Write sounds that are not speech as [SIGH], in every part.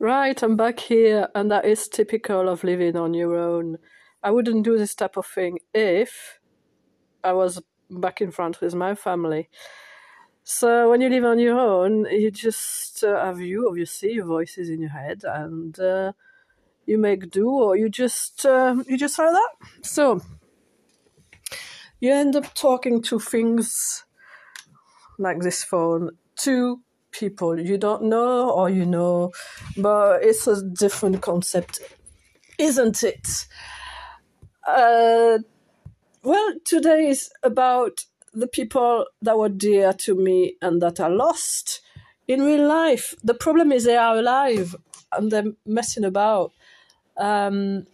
Right, I'm back here, and that is typical of living on your own. I wouldn't do this type of thing if I was back in France with my family. So when you live on your own, you just uh, have you, obviously, your voices in your head, and uh, you make do, or you just uh, you just like that. So you end up talking to things like this phone to people you don't know or you know, but it's a different concept, isn't it? Uh, well, today is about the people that were dear to me and that are lost in real life. The problem is they are alive and they're messing about. Um,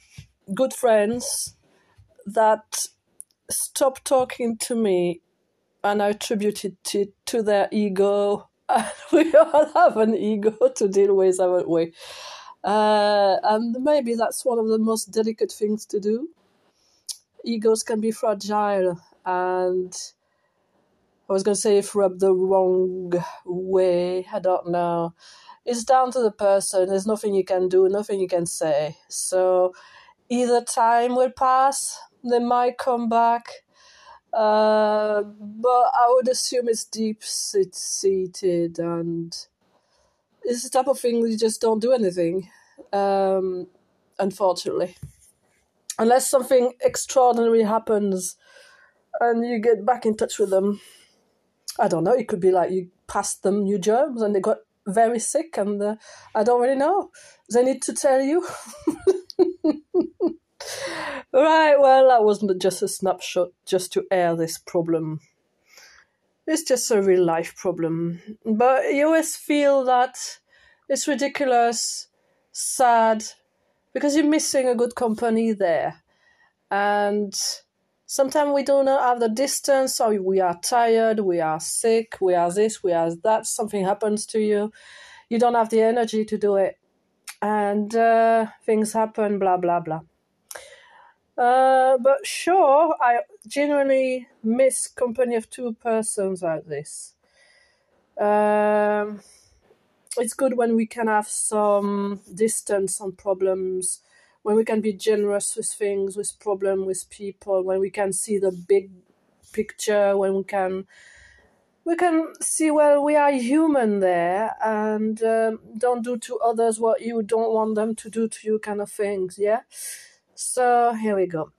good friends that stopped talking to me and I attributed it to their ego. [LAUGHS] we all have an ego to deal with, haven't we? Uh, and maybe that's one of the most delicate things to do. Egos can be fragile, and I was going to say if rubbed the wrong way, I don't know. It's down to the person. There's nothing you can do, nothing you can say. So either time will pass, they might come back, uh, but I would assume it's deep seated and it's the type of thing you just don't do anything, um, unfortunately. Unless something extraordinary happens and you get back in touch with them. I don't know, it could be like you passed them new germs and they got very sick and uh, I don't really know. They need to tell you. [LAUGHS] right, well, that wasn't just a snapshot just to air this problem. It's just a real life problem. But you always feel that it's ridiculous, sad, because you're missing a good company there. And sometimes we do not have the distance, or we are tired, we are sick, we are this, we are that, something happens to you. You don't have the energy to do it. And uh, things happen, blah, blah, blah. Uh, but sure, I genuinely miss company of two persons like this. Um, it's good when we can have some distance on problems, when we can be generous with things, with problem, with people, when we can see the big picture, when we can we can see well we are human there and um, don't do to others what you don't want them to do to you kind of things yeah so here we go